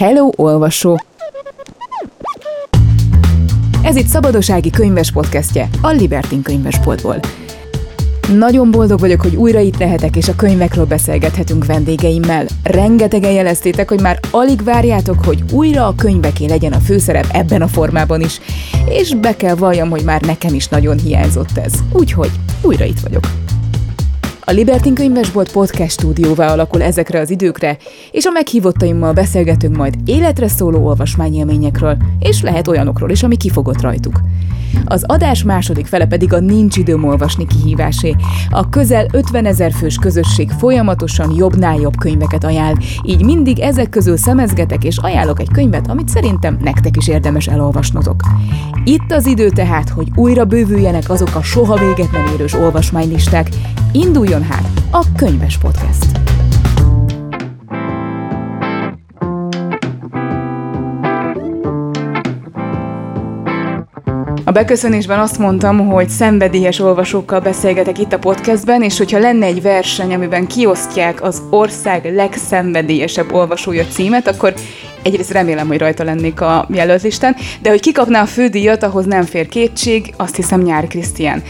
Hello, olvasó! Ez itt Szabadosági könyves podcastje, a Libertin könyvesboltból. Nagyon boldog vagyok, hogy újra itt lehetek, és a könyvekről beszélgethetünk vendégeimmel. Rengetegen jeleztétek, hogy már alig várjátok, hogy újra a könyveké legyen a főszerep ebben a formában is. És be kell valljam, hogy már nekem is nagyon hiányzott ez. Úgyhogy újra itt vagyok. A Libertin Könyvesbolt podcast stúdióvá alakul ezekre az időkre, és a meghívottaimmal beszélgetünk majd életre szóló olvasmányélményekről, és lehet olyanokról is, ami kifogott rajtuk. Az adás második fele pedig a Nincs időm olvasni kihívásé. A közel 50 ezer fős közösség folyamatosan jobbnál jobb könyveket ajánl, így mindig ezek közül szemezgetek és ajánlok egy könyvet, amit szerintem nektek is érdemes elolvasnotok. Itt az idő tehát, hogy újra bővüljenek azok a soha véget nem érős olvasmánylisták. Induljon hát a Könyves Podcast! A beköszönésben azt mondtam, hogy szenvedélyes olvasókkal beszélgetek itt a podcastben, és hogyha lenne egy verseny, amiben kiosztják az ország legszenvedélyesebb olvasója címet, akkor egyrészt remélem, hogy rajta lennék a jelöltlisten, de hogy kikapná a fődíjat, ahhoz nem fér kétség, azt hiszem Nyár Krisztián.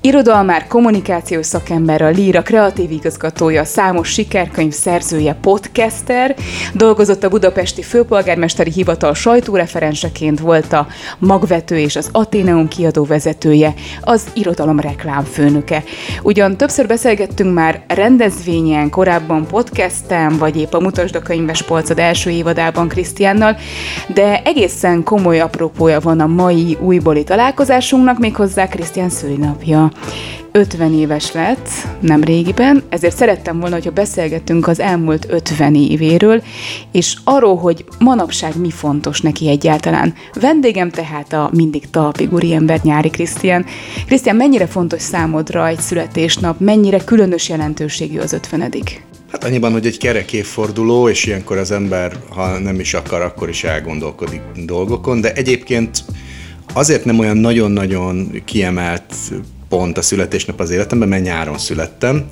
Irodalmár, kommunikációs szakember, a Líra kreatív igazgatója, számos sikerkönyv szerzője, podcaster, dolgozott a budapesti főpolgármesteri hivatal sajtóreferenseként, volt a magvető és az Ateneum kiadó vezetője, az irodalom reklám főnöke. Ugyan többször beszélgettünk már rendezvényen, korábban podcasten, vagy épp a Mutasd a könyves polcod első évadában Krisztiánnal, de egészen komoly apropója van a mai újbóli találkozásunknak, méghozzá Krisztián szülinapja. 50 éves lett, nem régiben, ezért szerettem volna, hogyha beszélgetünk az elmúlt 50 évéről, és arról, hogy manapság mi fontos neki egyáltalán. Vendégem tehát a mindig talpig ember Nyári Krisztián. Krisztián, mennyire fontos számodra egy születésnap, mennyire különös jelentőségű az 50 Hát annyiban, hogy egy kerek évforduló, és ilyenkor az ember, ha nem is akar, akkor is elgondolkodik dolgokon, de egyébként azért nem olyan nagyon-nagyon kiemelt pont a születésnap az életemben, mert nyáron születtem,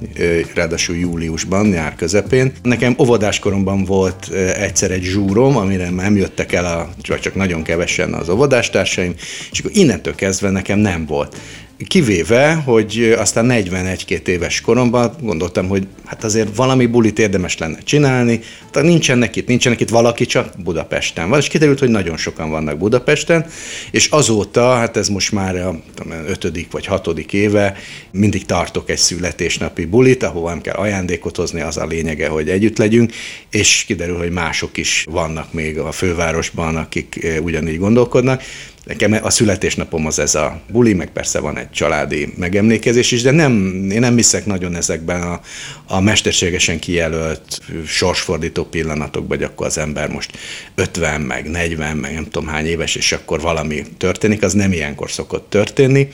ráadásul júliusban, nyár közepén. Nekem óvodáskoromban volt egyszer egy zsúrom, amire nem jöttek el, a, vagy csak nagyon kevesen az óvodástársaim, és akkor innentől kezdve nekem nem volt. Kivéve, hogy aztán 41-2 éves koromban gondoltam, hogy hát azért valami bulit érdemes lenne csinálni, tehát nincsenek itt, nincsenek itt valaki, csak Budapesten van, és kiderült, hogy nagyon sokan vannak Budapesten, és azóta, hát ez most már a tudom, ötödik vagy hatodik éve, mindig tartok egy születésnapi bulit, ahova nem kell ajándékot hozni, az a lényege, hogy együtt legyünk, és kiderül, hogy mások is vannak még a fővárosban, akik ugyanígy gondolkodnak, Nekem a születésnapom az ez a buli, meg persze van egy családi megemlékezés is, de nem, én nem hiszek nagyon ezekben a, a mesterségesen kijelölt sorsfordító pillanatokban, hogy akkor az ember most 50, meg 40, meg nem tudom hány éves, és akkor valami történik, az nem ilyenkor szokott történni.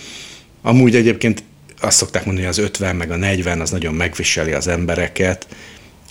Amúgy egyébként azt szokták mondani, hogy az 50 meg a 40 az nagyon megviseli az embereket.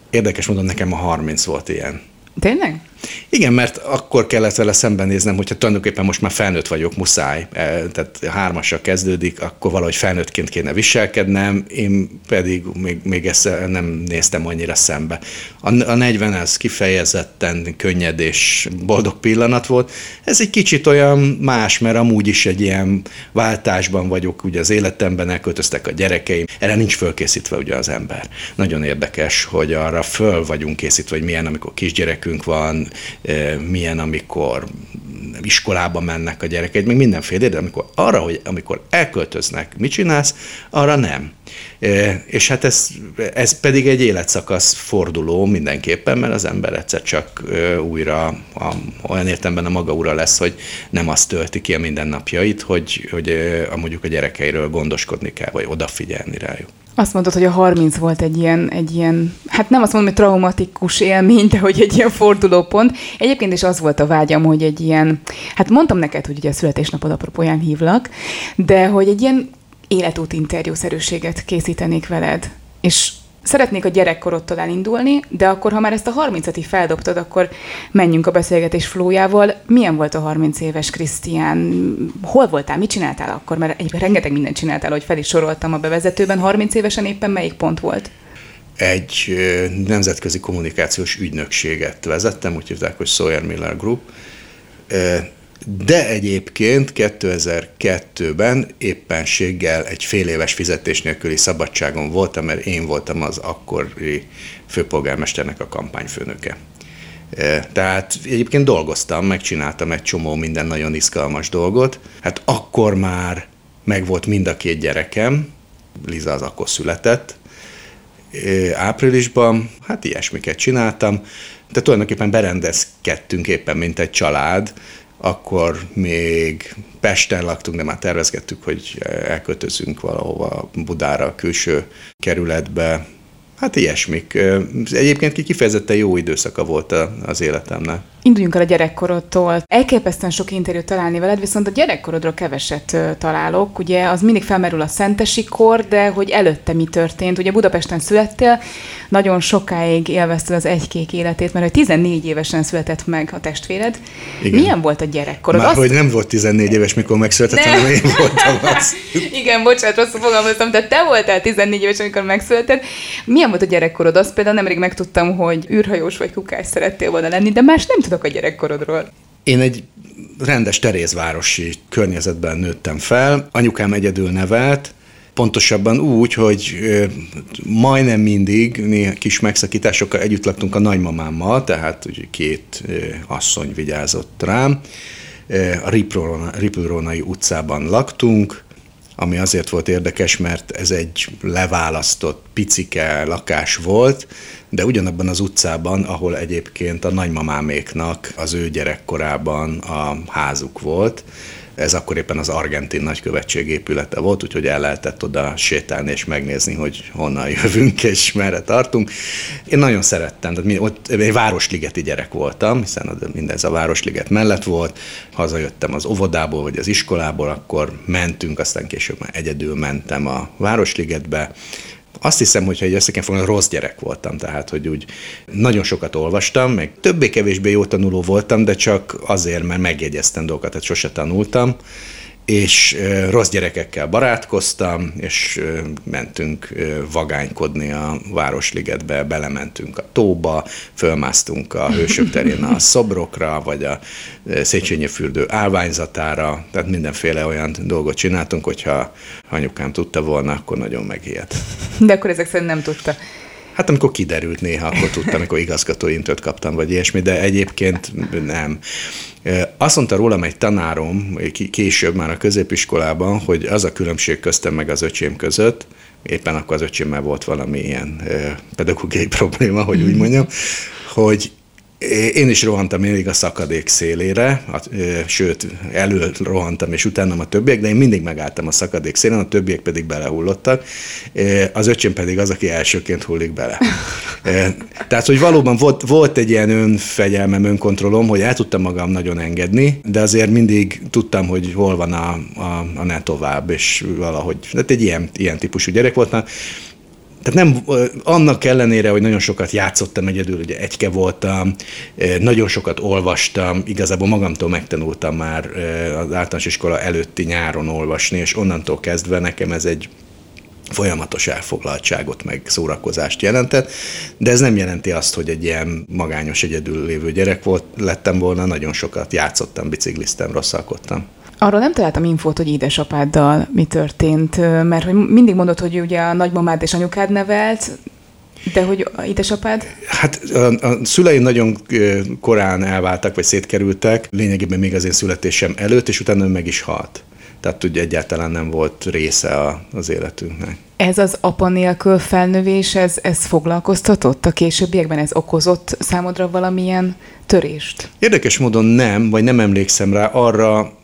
Érdekes mondom, nekem a 30 volt ilyen. Tényleg? Igen, mert akkor kellett vele szembenéznem, hogyha tulajdonképpen most már felnőtt vagyok, muszáj, e, tehát hármasra kezdődik, akkor valahogy felnőttként kéne viselkednem, én pedig még, még ezt nem néztem annyira szembe. A, a 40 ez kifejezetten könnyed és boldog pillanat volt. Ez egy kicsit olyan más, mert amúgy is egy ilyen váltásban vagyok, ugye az életemben elköltöztek a gyerekeim, erre nincs fölkészítve ugye az ember. Nagyon érdekes, hogy arra föl vagyunk készítve, hogy milyen, amikor kisgyerekünk van, milyen, amikor iskolába mennek a gyerekek, még mindenféle, de amikor arra, hogy amikor elköltöznek, mit csinálsz, arra nem. És hát ez, ez pedig egy életszakasz forduló mindenképpen, mert az ember egyszer csak újra a, olyan értemben a maga ura lesz, hogy nem azt tölti ki a mindennapjait, hogy, hogy a, mondjuk a gyerekeiről gondoskodni kell, vagy odafigyelni rájuk. Azt mondtad, hogy a 30 volt egy ilyen, egy ilyen, hát nem azt mondom, hogy traumatikus élmény, de hogy egy ilyen fordulópont. Egyébként is az volt a vágyam, hogy egy ilyen, hát mondtam neked, hogy ugye a születésnapod apropóján hívlak, de hogy egy ilyen életút interjúszerűséget készítenék veled. És szeretnék a gyerekkorodtól elindulni, de akkor, ha már ezt a 30-at feldobtad, akkor menjünk a beszélgetés flójával. Milyen volt a 30 éves Krisztián? Hol voltál? Mit csináltál akkor? Mert egyébként rengeteg mindent csináltál, hogy fel is soroltam a bevezetőben. 30 évesen éppen melyik pont volt? egy nemzetközi kommunikációs ügynökséget vezettem, úgy hívták, hogy Sawyer Miller Group, de egyébként 2002-ben éppenséggel egy fél éves fizetés nélküli szabadságon voltam, mert én voltam az akkori főpolgármesternek a kampányfőnöke. Tehát egyébként dolgoztam, megcsináltam egy csomó minden nagyon izgalmas dolgot. Hát akkor már megvolt mind a két gyerekem, Liza az akkor született, áprilisban, hát ilyesmiket csináltam, de tulajdonképpen berendezkedtünk éppen, mint egy család, akkor még Pesten laktunk, de már tervezgettük, hogy elköltözünk valahova Budára, külső kerületbe, Hát ilyesmik. Egyébként kifejezetten jó időszaka volt az életemnek. Induljunk el a gyerekkorodtól. Elképesztően sok interjút találni veled, viszont a gyerekkorodról keveset találok. Ugye az mindig felmerül a szentesi kor, de hogy előtte mi történt. Ugye Budapesten születtél, nagyon sokáig élvezted az egykék életét, mert hogy 14 évesen született meg a testvéred. Igen. Milyen volt a gyerekkorod? Már Azt... hogy nem volt 14 éves, mikor megszületett, nem. hanem én voltam az. Igen, bocsánat, rosszul fogalmaztam, de te voltál 14 éves, amikor megszületett. Milyen volt a gyerekkorod? Azt például nemrég megtudtam, hogy űrhajós vagy kukás szerettél volna lenni, de más nem tudok a gyerekkorodról. Én egy rendes terézvárosi környezetben nőttem fel, anyukám egyedül nevelt, Pontosabban úgy, hogy majdnem mindig néha kis megszakításokkal együtt laktunk a nagymamámmal, tehát ugye két asszony vigyázott rám. A Ripulrónai utcában laktunk, ami azért volt érdekes, mert ez egy leválasztott picike lakás volt, de ugyanabban az utcában, ahol egyébként a nagymamáméknak az ő gyerekkorában a házuk volt, ez akkor éppen az argentin nagykövetség épülete volt, úgyhogy el lehetett oda sétálni és megnézni, hogy honnan jövünk és merre tartunk. Én nagyon szerettem, tehát ott egy városligeti gyerek voltam, hiszen mindez a városliget mellett volt. Hazajöttem az óvodából vagy az iskolából, akkor mentünk, aztán később már egyedül mentem a városligetbe, azt hiszem, hogy ha egy össze kell fogni, rossz gyerek voltam, tehát hogy úgy nagyon sokat olvastam, meg többé-kevésbé jó tanuló voltam, de csak azért, mert megjegyeztem dolgokat, tehát sose tanultam, és rossz gyerekekkel barátkoztam, és mentünk vagánykodni a Városligetbe, belementünk a tóba, fölmásztunk a Hősök terén a szobrokra, vagy a Széchenyi fürdő állványzatára, tehát mindenféle olyan dolgot csináltunk, hogyha anyukám tudta volna, akkor nagyon megijedt. De akkor ezek szerint nem tudta. Hát amikor kiderült néha, akkor tudtam, amikor igazgatói intőt kaptam, vagy ilyesmi, de egyébként nem. Azt mondta rólam egy tanárom később már a középiskolában, hogy az a különbség köztem meg az öcsém között, éppen akkor az öcsémmel volt valami ilyen pedagógiai probléma, hogy úgy mondjam, hogy én is rohantam mindig a szakadék szélére, sőt, elől rohantam, és utána a többiek, de én mindig megálltam a szakadék szélén, a többiek pedig belehullottak. Az öcsém pedig az, aki elsőként hullik bele. Tehát, hogy valóban volt, volt egy ilyen önfegyelmem, önkontrollom, hogy el tudtam magam nagyon engedni, de azért mindig tudtam, hogy hol van a, a, a ne tovább, és valahogy, tehát egy ilyen, ilyen típusú gyerek voltam tehát nem, annak ellenére, hogy nagyon sokat játszottam egyedül, ugye egyke voltam, nagyon sokat olvastam, igazából magamtól megtanultam már az általános iskola előtti nyáron olvasni, és onnantól kezdve nekem ez egy folyamatos elfoglaltságot, meg szórakozást jelentett, de ez nem jelenti azt, hogy egy ilyen magányos egyedül lévő gyerek volt, lettem volna, nagyon sokat játszottam, bicikliztem, rosszalkodtam. Arról nem találtam infót, hogy édesapáddal mi történt, mert hogy mindig mondod, hogy ugye a nagymamád és anyukád nevelt, de hogy édesapád? Hát a, a szüleim nagyon korán elváltak, vagy szétkerültek, lényegében még az én születésem előtt, és utána meg is halt. Tehát ugye egyáltalán nem volt része a, az életünknek. Ez az apa nélkül felnövés, ez, ez foglalkoztatott a későbbiekben? Ez okozott számodra valamilyen törést? Érdekes módon nem, vagy nem emlékszem rá arra,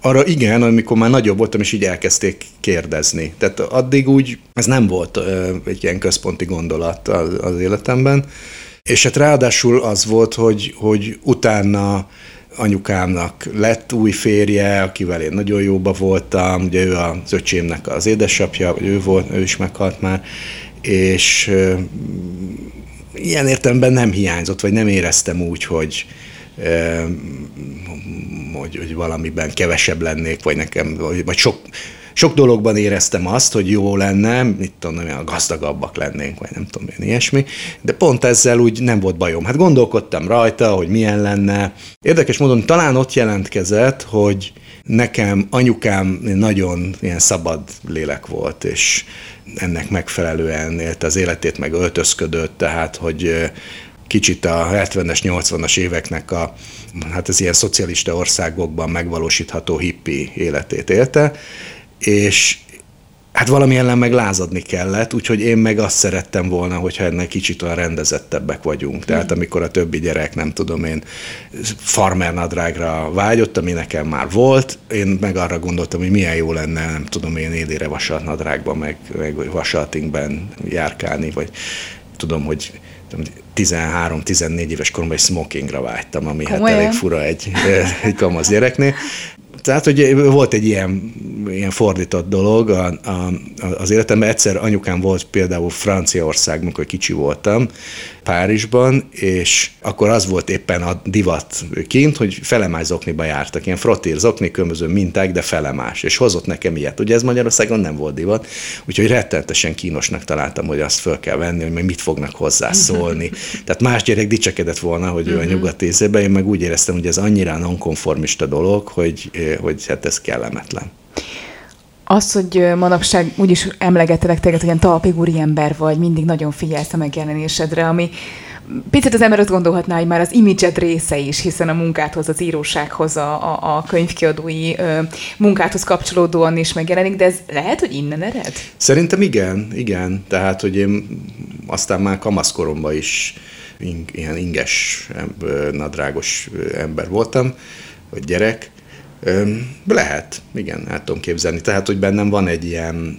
arra igen, amikor már nagyobb voltam, és így elkezdték kérdezni. Tehát addig úgy, ez nem volt egy ilyen központi gondolat az, az életemben. És hát ráadásul az volt, hogy, hogy utána anyukámnak lett új férje, akivel én nagyon jóba voltam, ugye ő az öcsémnek az édesapja, ő volt, ő is meghalt már, és ilyen értelemben nem hiányzott, vagy nem éreztem úgy, hogy, hogy, hogy valamiben kevesebb lennék, vagy nekem, vagy, sok, sok dologban éreztem azt, hogy jó lenne, mit tudom, a gazdagabbak lennénk, vagy nem tudom én ilyesmi, de pont ezzel úgy nem volt bajom. Hát gondolkodtam rajta, hogy milyen lenne. Érdekes módon talán ott jelentkezett, hogy nekem anyukám nagyon ilyen szabad lélek volt, és ennek megfelelően élte az életét, meg öltözködött, tehát hogy kicsit a 70-es, 80-as éveknek a, hát az ilyen szocialista országokban megvalósítható hippi életét élte, és hát valami ellen meg lázadni kellett, úgyhogy én meg azt szerettem volna, hogyha ennek kicsit olyan rendezettebbek vagyunk. Tehát mm. amikor a többi gyerek, nem tudom én, farmer nadrágra vágyott, ami nekem már volt, én meg arra gondoltam, hogy milyen jó lenne, nem tudom én, élére vasalt nadrágban, meg, meg vasaltinkben járkálni, vagy tudom, hogy 13-14 éves koromban egy smokingra vágytam, ami Komolyan? hát elég fura egy, egy kamasz gyereknél. Tehát, hogy volt egy ilyen, ilyen fordított dolog a, a, az életemben. Egyszer anyukám volt például Franciaországban, amikor kicsi voltam, Párizsban, és akkor az volt éppen a divat kint, hogy felemás zokniba jártak, ilyen frottír zokni, különböző minták, de felemás, és hozott nekem ilyet. Ugye ez Magyarországon nem volt divat, úgyhogy rettenetesen kínosnak találtam, hogy azt föl kell venni, hogy mit fognak hozzá szólni. Tehát más gyerek dicsekedett volna, hogy ő a mhm. nyugati észében, én meg úgy éreztem, hogy ez annyira nonkonformista dolog, hogy, hogy hát ez kellemetlen. Az, hogy manapság úgyis emlegetelek téged, hogy ilyen talpig ember vagy, mindig nagyon figyelsz a megjelenésedre, ami picit az ember azt gondolhatná, hogy már az imidzsed része is, hiszen a munkáthoz, az írósághoz, a, a, a könyvkiadói ö, munkáthoz kapcsolódóan is megjelenik, de ez lehet, hogy innen ered? Szerintem igen, igen. Tehát, hogy én aztán már kamaszkoromban is ilyen inges, nadrágos ember voltam, vagy gyerek, lehet, igen, el tudom képzelni. Tehát, hogy bennem van egy ilyen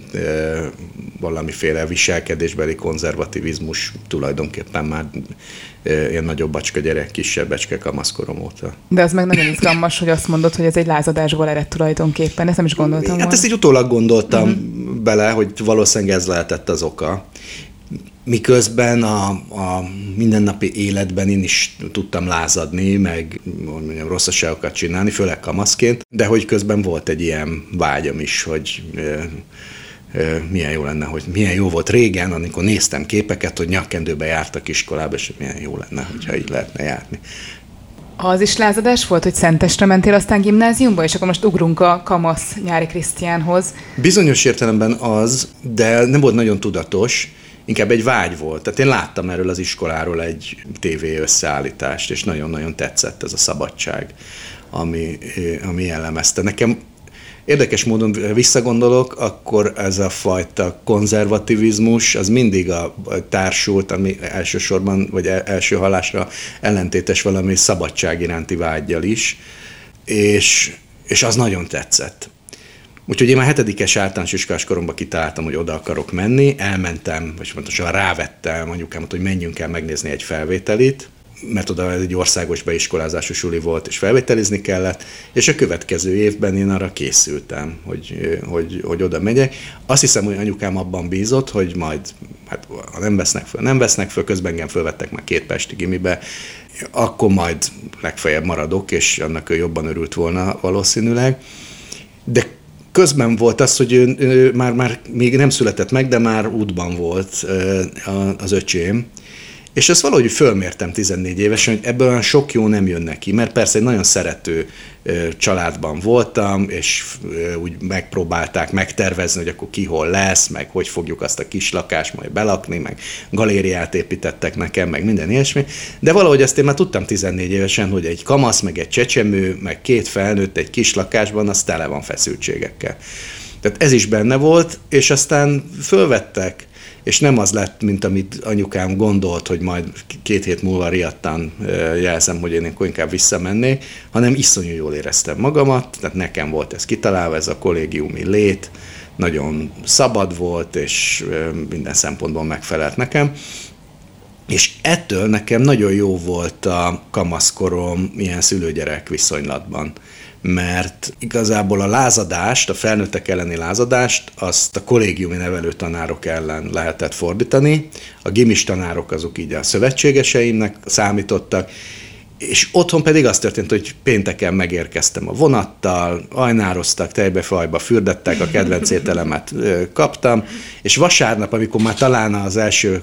valamiféle viselkedésbeli konzervativizmus tulajdonképpen már ilyen nagyobb bacska gyerek, kisebb becske kamaszkorom óta. De az meg nagyon izgalmas, hogy azt mondod, hogy ez egy lázadásból ered tulajdonképpen. Ezt nem is gondoltam. Hát ezt így utólag gondoltam uh-huh. bele, hogy valószínűleg ez lehetett az oka miközben a, a mindennapi életben én is tudtam lázadni, meg mondjam, rosszaságokat csinálni, főleg kamaszként, de hogy közben volt egy ilyen vágyam is, hogy milyen jó lenne, hogy milyen jó volt régen, amikor néztem képeket, hogy nyakkendőbe jártak iskolába, és milyen jó lenne, hogyha így lehetne járni. Az is lázadás volt, hogy Szentestre mentél aztán gimnáziumba, és akkor most ugrunk a Kamasz nyári Krisztiánhoz. Bizonyos értelemben az, de nem volt nagyon tudatos, inkább egy vágy volt. Tehát én láttam erről az iskoláról egy tévé összeállítást, és nagyon-nagyon tetszett ez a szabadság, ami, ami jellemezte. Nekem érdekes módon visszagondolok, akkor ez a fajta konzervativizmus, az mindig a társult, ami elsősorban, vagy e-, első halásra ellentétes valami szabadság iránti vágyjal is, és, és az nagyon tetszett. Úgyhogy én már hetedikes általános iskolás koromban kitaláltam, hogy oda akarok menni, elmentem, vagy pontosan rávettem anyukámat, hogy menjünk el megnézni egy felvételit, mert oda egy országos beiskolázású suli volt, és felvételizni kellett, és a következő évben én arra készültem, hogy, hogy, hogy oda megyek. Azt hiszem, hogy anyukám abban bízott, hogy majd, hát ha nem vesznek föl, nem vesznek föl, közben engem fölvettek már két pesti gimibe, akkor majd legfeljebb maradok, és annak ő jobban örült volna valószínűleg. De közben volt az, hogy ő, ő már, már még nem született meg, de már útban volt az öcsém, és ezt valahogy fölmértem 14 évesen, hogy ebből olyan sok jó nem jön neki, mert persze egy nagyon szerető családban voltam, és úgy megpróbálták megtervezni, hogy akkor ki hol lesz, meg hogy fogjuk azt a kis lakást majd belakni, meg galériát építettek nekem, meg minden ilyesmi. De valahogy ezt én már tudtam 14 évesen, hogy egy kamasz, meg egy csecsemő, meg két felnőtt egy kis lakásban, az tele van feszültségekkel. Tehát ez is benne volt, és aztán fölvettek és nem az lett, mint amit anyukám gondolt, hogy majd két hét múlva riadtán jelzem, hogy én inkább visszamennék, hanem iszonyú jól éreztem magamat, tehát nekem volt ez kitalálva, ez a kollégiumi lét, nagyon szabad volt, és minden szempontból megfelelt nekem. És ettől nekem nagyon jó volt a kamaszkorom ilyen szülőgyerek viszonylatban mert igazából a lázadást, a felnőttek elleni lázadást, azt a kollégiumi nevelő tanárok ellen lehetett fordítani. A gimis tanárok azok így a szövetségeseimnek számítottak, és otthon pedig az történt, hogy pénteken megérkeztem a vonattal, ajnároztak, tejbe-fajba fürdettek, a kedvenc ételemet kaptam, és vasárnap, amikor már talán az első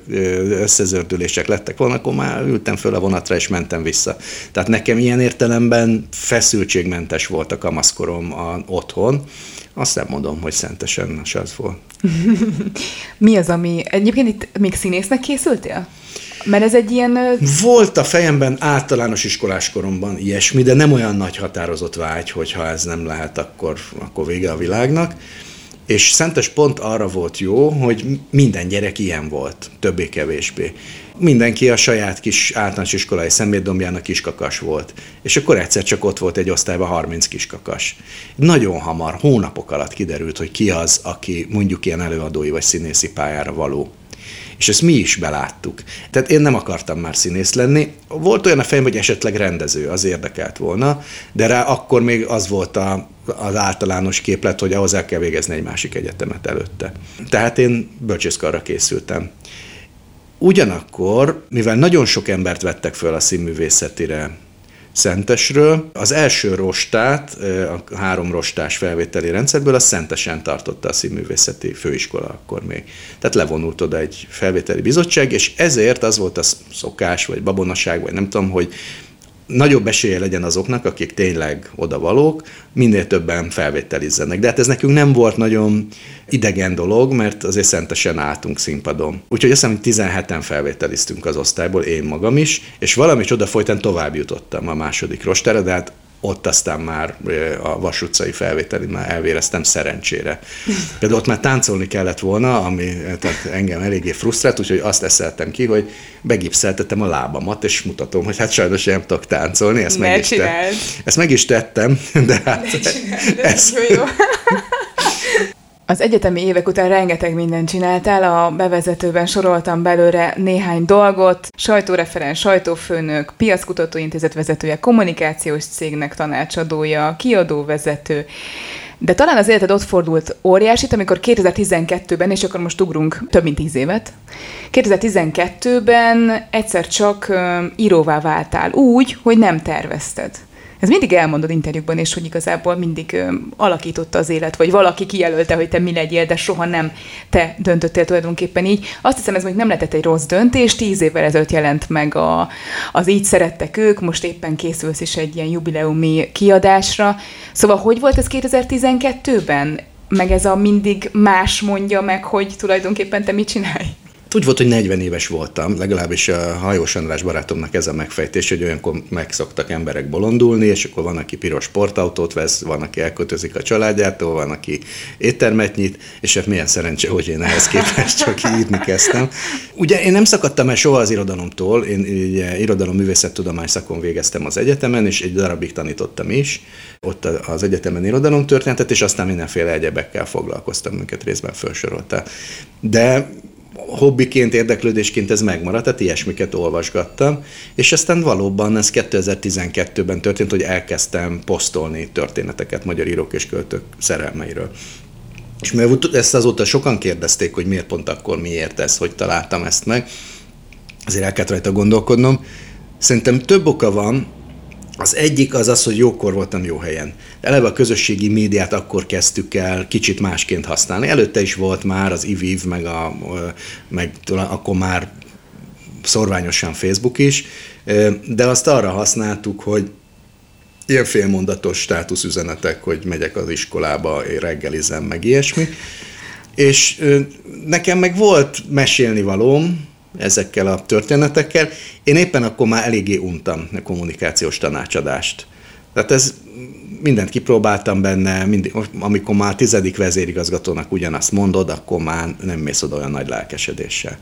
összezördülések lettek volna, akkor már ültem föl a vonatra, és mentem vissza. Tehát nekem ilyen értelemben feszültségmentes volt a kamaszkorom a, otthon, azt nem mondom, hogy szentesen az volt. Mi az, ami... Egyébként itt még színésznek készültél? Mert ez egy ilyen... Volt a fejemben általános iskolás koromban ilyesmi, de nem olyan nagy határozott vágy, hogy ha ez nem lehet, akkor, akkor vége a világnak. És Szentes pont arra volt jó, hogy minden gyerek ilyen volt, többé-kevésbé. Mindenki a saját kis általános iskolai szemétdombjának kiskakas volt. És akkor egyszer csak ott volt egy osztályban 30 kiskakas. Nagyon hamar, hónapok alatt kiderült, hogy ki az, aki mondjuk ilyen előadói vagy színészi pályára való. És ezt mi is beláttuk. Tehát én nem akartam már színész lenni. Volt olyan a fejem, hogy esetleg rendező, az érdekelt volna, de rá akkor még az volt a, az általános képlet, hogy ahhoz el kell végezni egy másik egyetemet előtte. Tehát én bölcsészkarra készültem. Ugyanakkor, mivel nagyon sok embert vettek föl a színművészetire Szentesről. Az első rostát, a három rostás felvételi rendszerből a Szentesen tartotta a színművészeti főiskola akkor még. Tehát levonult oda egy felvételi bizottság, és ezért az volt a szokás, vagy babonaság, vagy nem tudom, hogy nagyobb esélye legyen azoknak, akik tényleg odavalók, minél többen felvételizzenek. De hát ez nekünk nem volt nagyon idegen dolog, mert azért szentesen álltunk színpadon. Úgyhogy azt hiszem, hogy 17-en felvételiztünk az osztályból, én magam is, és valami csoda folytán tovább jutottam a második rostára, de hát ott aztán már a Vas utcai felvételi már elvéreztem szerencsére. Például ott már táncolni kellett volna, ami tehát engem eléggé frusztrált, úgyhogy azt eszeltem ki, hogy begipszeltettem a lábamat, és mutatom, hogy hát sajnos nem tudok táncolni, ezt, meg is, te, ezt meg is tettem, de hát ez, jó, jó. Az egyetemi évek után rengeteg mindent csináltál, a bevezetőben soroltam belőle néhány dolgot, sajtóreferens, sajtófőnök, piackutatóintézet vezetője, kommunikációs cégnek tanácsadója, kiadóvezető, de talán az életed ott fordult óriásit, amikor 2012-ben, és akkor most ugrunk több mint 10 évet, 2012-ben egyszer csak íróvá váltál úgy, hogy nem tervezted. Ez mindig elmondod interjúkban, és hogy igazából mindig ö, alakította az élet, vagy valaki kijelölte, hogy te mi legyél, de soha nem te döntöttél tulajdonképpen így. Azt hiszem, ez még nem lehetett egy rossz döntés, tíz évvel ezelőtt jelent meg a, az Így szerettek ők, most éppen készülsz is egy ilyen jubileumi kiadásra. Szóval hogy volt ez 2012-ben? Meg ez a mindig más mondja meg, hogy tulajdonképpen te mit csinálj? Úgy volt, hogy 40 éves voltam, legalábbis a hajós András barátomnak ez a megfejtés, hogy olyankor megszoktak emberek bolondulni, és akkor van, aki piros sportautót vesz, van, aki elkötözik a családjától, van, aki éttermet nyit, és hát milyen szerencse, hogy én ehhez képest csak írni kezdtem. Ugye én nem szakadtam el soha az irodalomtól, én ugye irodalom-művészettudomány szakon végeztem az egyetemen, és egy darabig tanítottam is, ott az egyetemen irodalomtörténetet, és aztán mindenféle egyebekkel foglalkoztam, minket részben felsorolta. De hobbiként, érdeklődésként ez megmaradt, tehát ilyesmiket olvasgattam, és aztán valóban ez 2012-ben történt, hogy elkezdtem posztolni történeteket magyar írók és költők szerelmeiről. És mivel ezt azóta sokan kérdezték, hogy miért pont akkor, miért ez, hogy találtam ezt meg, azért el kellett rajta gondolkodnom. Szerintem több oka van, az egyik az az, hogy jókor voltam jó helyen. Eleve a közösségi médiát akkor kezdtük el kicsit másként használni. Előtte is volt már az IVIV, meg, a, meg akkor már szorványosan Facebook is, de azt arra használtuk, hogy ilyen félmondatos státuszüzenetek, hogy megyek az iskolába, reggelizem, meg ilyesmi. És nekem meg volt mesélni valóm, ezekkel a történetekkel. Én éppen akkor már eléggé untam a kommunikációs tanácsadást. Tehát ez mindent kipróbáltam benne, mindig, amikor már tizedik vezérigazgatónak ugyanazt mondod, akkor már nem mész oda olyan nagy lelkesedéssel.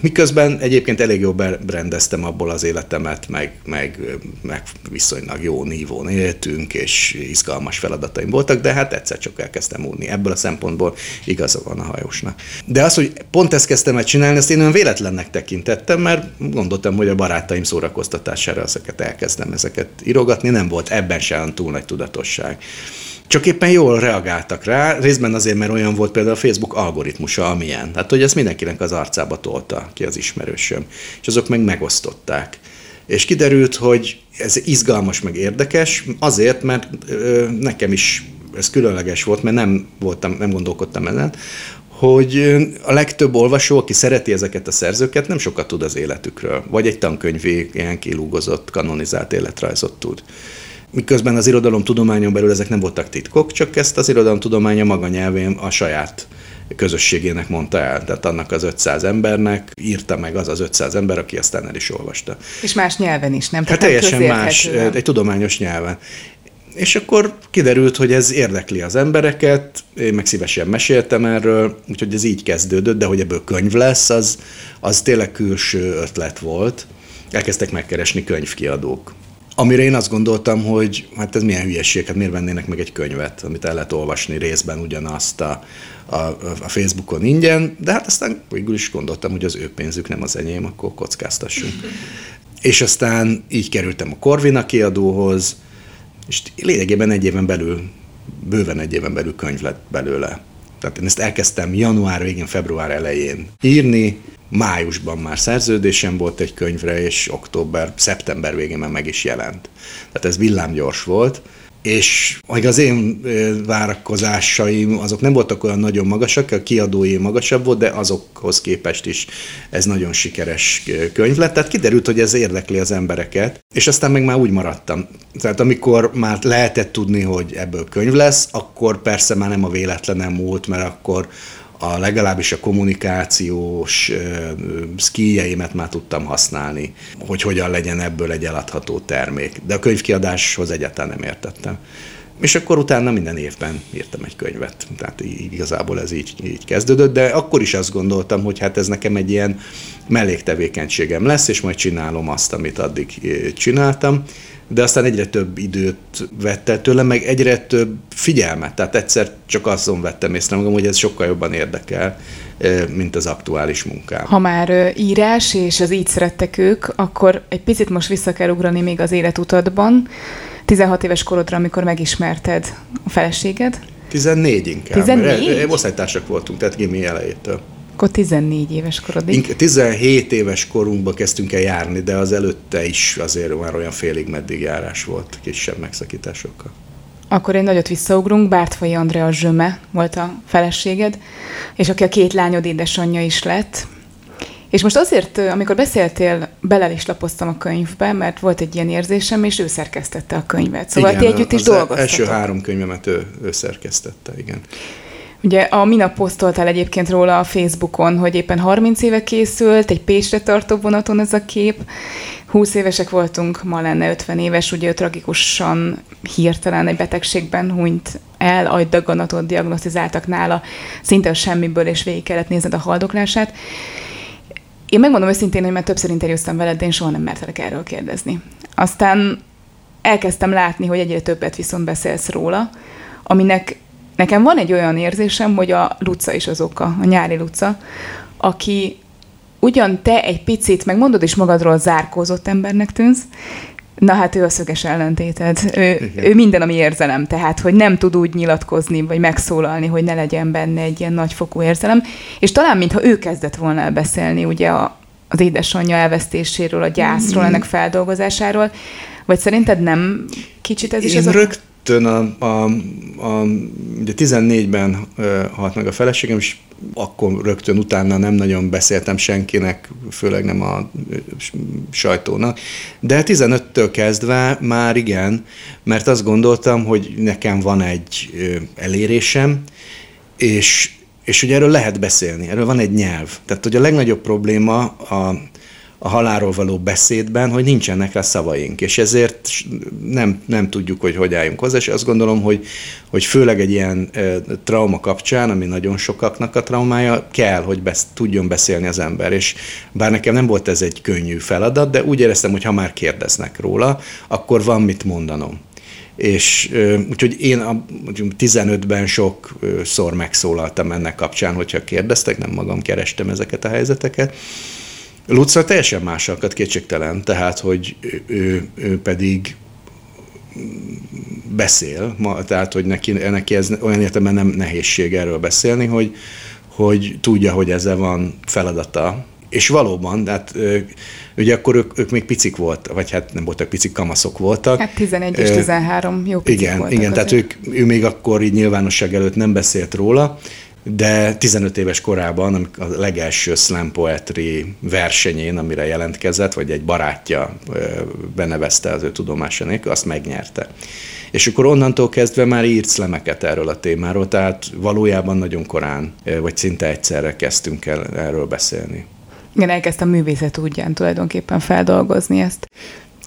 Miközben egyébként elég jól berendeztem abból az életemet, meg, meg, meg viszonylag jó nívón éltünk, és izgalmas feladataim voltak, de hát egyszer csak elkezdtem úrni. Ebből a szempontból igaza van a hajósnak. De az, hogy pont ezt kezdtem el csinálni, azt én olyan véletlennek tekintettem, mert gondoltam, hogy a barátaim szórakoztatására ezeket elkezdem ezeket írogatni, nem volt ebben sem túl nagy tudatosság. Csak éppen jól reagáltak rá, részben azért, mert olyan volt például a Facebook algoritmusa, amilyen. Tehát, hogy ezt mindenkinek az arcába tolta ki az ismerősöm. És azok meg megosztották. És kiderült, hogy ez izgalmas, meg érdekes, azért, mert nekem is ez különleges volt, mert nem, voltam, nem gondolkodtam ezen, hogy a legtöbb olvasó, aki szereti ezeket a szerzőket, nem sokat tud az életükről, vagy egy tankönyvi ilyen kilúgozott, kanonizált életrajzot tud. Miközben az irodalom tudományon belül ezek nem voltak titkok, csak ezt az irodalom tudománya maga nyelvén a saját közösségének mondta el. Tehát annak az 500 embernek írta meg az az 500 ember, aki aztán el is olvasta. És más nyelven is, nem? Hát teljesen más, egy tudományos nyelven. És akkor kiderült, hogy ez érdekli az embereket, én meg szívesen meséltem erről, úgyhogy ez így kezdődött, de hogy ebből könyv lesz, az, az tényleg külső ötlet volt. Elkezdtek megkeresni könyvkiadók. Amire én azt gondoltam, hogy hát ez milyen hülyeség, hát miért vennének meg egy könyvet, amit el lehet olvasni részben ugyanazt a, a, a Facebookon ingyen, de hát aztán végül is gondoltam, hogy az ő pénzük nem az enyém, akkor kockáztassunk. És aztán így kerültem a Corvina kiadóhoz, és lényegében egy éven belül, bőven egy éven belül könyv lett belőle. Tehát én ezt elkezdtem január végén, február elején írni, májusban már szerződésem volt egy könyvre, és október, szeptember végén már meg is jelent. Tehát ez villámgyors volt, és hogy az én várakozásaim azok nem voltak olyan nagyon magasak, a kiadói magasabb volt, de azokhoz képest is ez nagyon sikeres könyv lett. Tehát kiderült, hogy ez érdekli az embereket, és aztán meg már úgy maradtam. Tehát amikor már lehetett tudni, hogy ebből könyv lesz, akkor persze már nem a véletlenem múlt, mert akkor a legalábbis a kommunikációs szkíjeimet már tudtam használni, hogy hogyan legyen ebből egy eladható termék. De a könyvkiadáshoz egyáltalán nem értettem. És akkor utána minden évben írtam egy könyvet. Tehát igazából ez így, így kezdődött, de akkor is azt gondoltam, hogy hát ez nekem egy ilyen melléktevékenységem lesz, és majd csinálom azt, amit addig csináltam de aztán egyre több időt vett el tőlem, meg egyre több figyelmet. Tehát egyszer csak azon vettem észre magam, hogy ez sokkal jobban érdekel, mint az aktuális munkám. Ha már írás, és az így szerettek ők, akkor egy picit most vissza kell ugrani még az életutadban. 16 éves korodra, amikor megismerted a feleséged? 14 inkább. 14? Osztálytársak voltunk, tehát gimi elejétől. Akkor 14 éves korodig? 17 éves korunkban kezdtünk el járni, de az előtte is azért már olyan félig meddig járás volt, kisebb megszakításokkal. Akkor egy nagyot visszaugrunk, Bártfai Andrea Zsöme volt a feleséged, és aki a két lányod édesanyja is lett. És most azért, amikor beszéltél, bele is lapoztam a könyvbe, mert volt egy ilyen érzésem, és ő szerkesztette a könyvet. Szóval igen, ti együtt is dolgoztatok. első három könyvemet ő, ő szerkesztette, igen. Ugye a minap posztoltál egyébként róla a Facebookon, hogy éppen 30 éve készült, egy Pécsre tartó vonaton ez a kép. 20 évesek voltunk, ma lenne 50 éves, ugye ő tragikusan hirtelen egy betegségben hunyt el, agydaganatot diagnosztizáltak nála, szinte a semmiből, és végig kellett nézned a haldoklását. Én megmondom őszintén, hogy már többször interjúztam veled, de én soha nem mertelek erről kérdezni. Aztán elkezdtem látni, hogy egyre többet viszont beszélsz róla, aminek Nekem van egy olyan érzésem, hogy a Luca is az oka, a nyári Luca, aki ugyan te egy picit, meg mondod is magadról zárkózott embernek tűnsz, Na hát ő a szöges ellentéted. Ő, ő minden, ami érzelem, tehát hogy nem tud úgy nyilatkozni, vagy megszólalni, hogy ne legyen benne egy ilyen nagyfokú érzelem. És talán, mintha ő kezdett volna el beszélni ugye a, az édesanyja elvesztéséről, a gyászról, mm-hmm. ennek feldolgozásáról, vagy szerinted nem kicsit ez Én is az rögt, rögtön a, a, a ugye 14-ben halt meg a feleségem, és akkor rögtön utána nem nagyon beszéltem senkinek, főleg nem a sajtónak. De 15-től kezdve már igen, mert azt gondoltam, hogy nekem van egy elérésem, és, és ugye erről lehet beszélni, erről van egy nyelv. Tehát, hogy a legnagyobb probléma a, a halálról való beszédben, hogy nincsenek rá szavaink, és ezért nem, nem tudjuk, hogy hogy álljunk hozzá, és azt gondolom, hogy, hogy főleg egy ilyen e, trauma kapcsán, ami nagyon sokaknak a traumája, kell, hogy besz, tudjon beszélni az ember, és bár nekem nem volt ez egy könnyű feladat, de úgy éreztem, hogy ha már kérdeznek róla, akkor van mit mondanom. És úgyhogy én a 15-ben sokszor megszólaltam ennek kapcsán, hogyha kérdeztek, nem magam kerestem ezeket a helyzeteket, Luca teljesen más alkat, kétségtelen, tehát, hogy ő, ő pedig beszél, ma, tehát, hogy neki, neki ez olyan értelemben nem nehézség erről beszélni, hogy, hogy tudja, hogy ezzel van feladata, és valóban, hát ugye akkor ők, ők még picik voltak, vagy hát nem voltak picik, kamaszok voltak. Hát 11 és 13 jó picik Igen, voltak igen tehát ők, ő még akkor így nyilvánosság előtt nem beszélt róla, de 15 éves korában, a legelső slam poetry versenyén, amire jelentkezett, vagy egy barátja benevezte az ő tudomása nélkül, azt megnyerte. És akkor onnantól kezdve már írt szlemeket erről a témáról, tehát valójában nagyon korán, vagy szinte egyszerre kezdtünk el erről beszélni. Igen, elkezdtem művészet útján tulajdonképpen feldolgozni ezt.